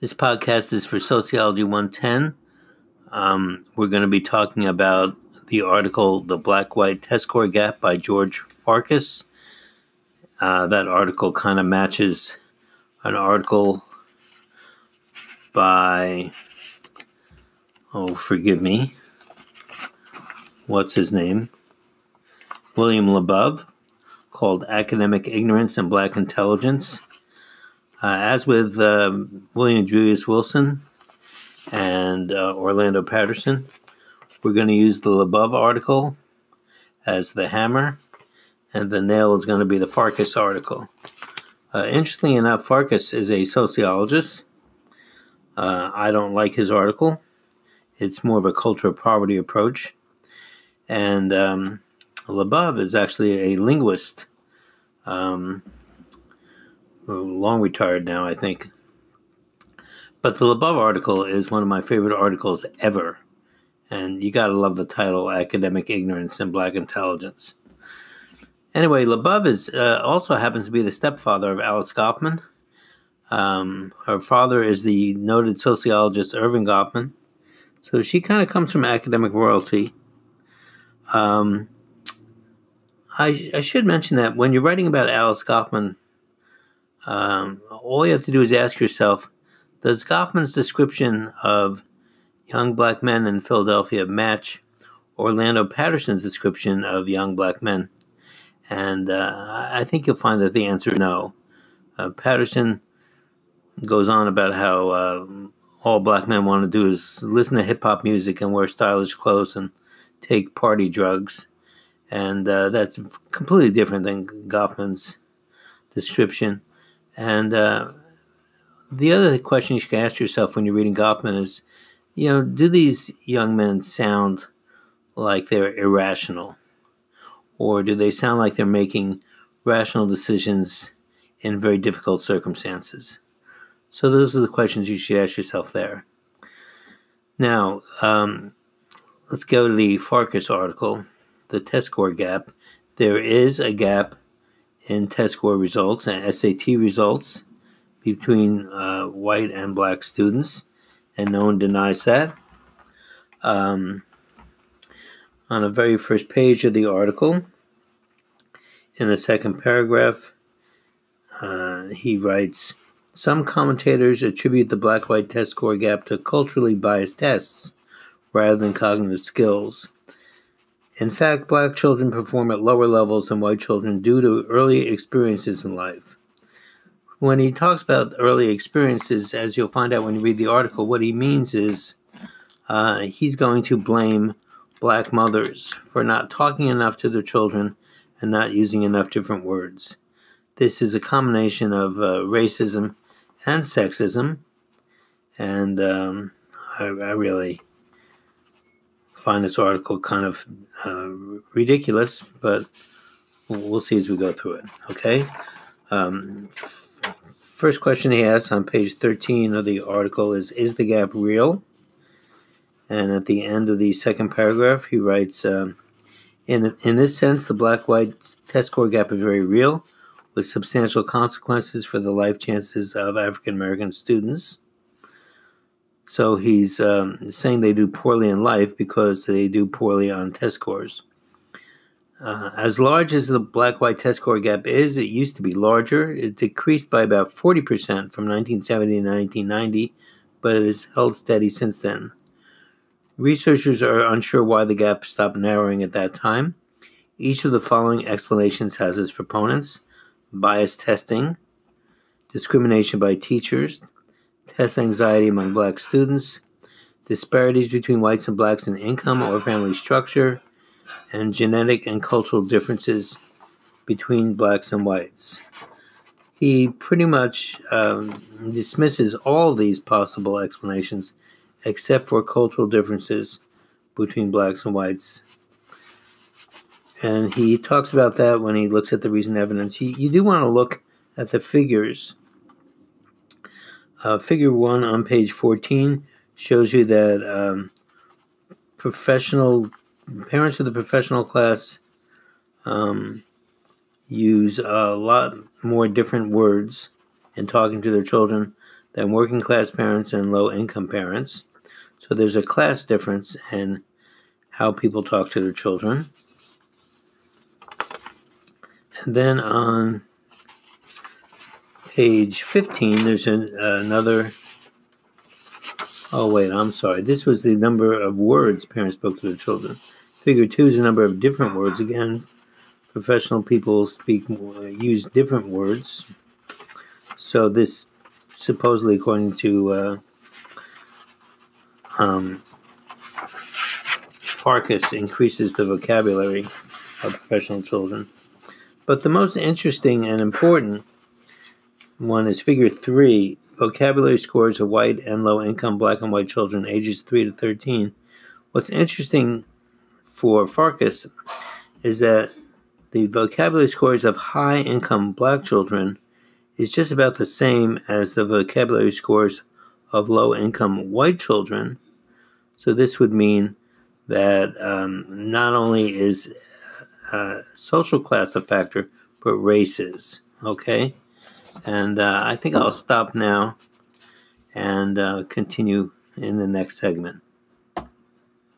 This podcast is for Sociology 110. Um, we're going to be talking about the article The Black White Test Score Gap by George Farkas. Uh, that article kind of matches an article by, oh, forgive me, what's his name? William Labov, called Academic Ignorance and Black Intelligence. Uh, as with um, William Julius Wilson and uh, Orlando Patterson, we're going to use the above article as the hammer, and the nail is going to be the Farkas article. Uh, interestingly enough, Farkas is a sociologist. Uh, I don't like his article. It's more of a culture of poverty approach. And um, Labov is actually a linguist. Um, long retired now, I think. But the Labov article is one of my favorite articles ever. And you gotta love the title Academic Ignorance and Black Intelligence. Anyway, Labov is, uh, also happens to be the stepfather of Alice Goffman. Um, her father is the noted sociologist Erving Goffman. So she kind of comes from academic royalty. Um, I, I should mention that when you're writing about Alice Goffman, um, all you have to do is ask yourself Does Goffman's description of young black men in Philadelphia match Orlando Patterson's description of young black men? And uh, I think you'll find that the answer is no. Uh, Patterson goes on about how uh, all black men want to do is listen to hip hop music and wear stylish clothes and take party drugs. And uh, that's completely different than Goffman's description. And uh, the other question you should ask yourself when you're reading Goffman is, you know, do these young men sound like they're irrational? Or do they sound like they're making rational decisions in very difficult circumstances? So those are the questions you should ask yourself there. Now, um, let's go to the Farkas article, the test score gap. There is a gap in test score results and SAT results between uh, white and black students, and no one denies that. Um, on the very first page of the article, in the second paragraph, uh, he writes Some commentators attribute the black white test score gap to culturally biased tests rather than cognitive skills. In fact, black children perform at lower levels than white children due to early experiences in life. When he talks about early experiences, as you'll find out when you read the article, what he means is uh, he's going to blame black mothers for not talking enough to their children and not using enough different words. This is a combination of uh, racism and sexism, and um, I, I really find this article kind of uh, ridiculous, but we'll see as we go through it. Okay. Um, first question he asks on page 13 of the article is Is the gap real? And at the end of the second paragraph, he writes um, in, in this sense, the black white test score gap is very real, with substantial consequences for the life chances of African American students. So he's um, saying they do poorly in life because they do poorly on test scores. Uh, as large as the black white test score gap is, it used to be larger. It decreased by about 40% from 1970 to 1990, but it has held steady since then. Researchers are unsure why the gap stopped narrowing at that time. Each of the following explanations has its proponents bias testing, discrimination by teachers, test anxiety among black students, disparities between whites and blacks in income or family structure, and genetic and cultural differences between blacks and whites. He pretty much um, dismisses all these possible explanations except for cultural differences between blacks and whites. And he talks about that when he looks at the recent evidence. He, you do want to look at the figures uh, figure one on page 14 shows you that um, professional parents of the professional class um, use a lot more different words in talking to their children than working class parents and low income parents. So there's a class difference in how people talk to their children. And then on page 15, there's an, another. Oh, wait, I'm sorry. This was the number of words parents spoke to their children. Figure two is the number of different words. Again, professional people speak use different words. So this supposedly, according to uh, um, Farkas, increases the vocabulary of professional children. But the most interesting and important one is Figure three: vocabulary scores of white and low income black and white children ages three to thirteen. What's interesting for Farkas is that the vocabulary scores of high income black children is just about the same as the vocabulary scores of low income white children. So this would mean that um, not only is uh, social class a factor, but race is. Okay? And uh, I think I'll stop now and uh, continue in the next segment.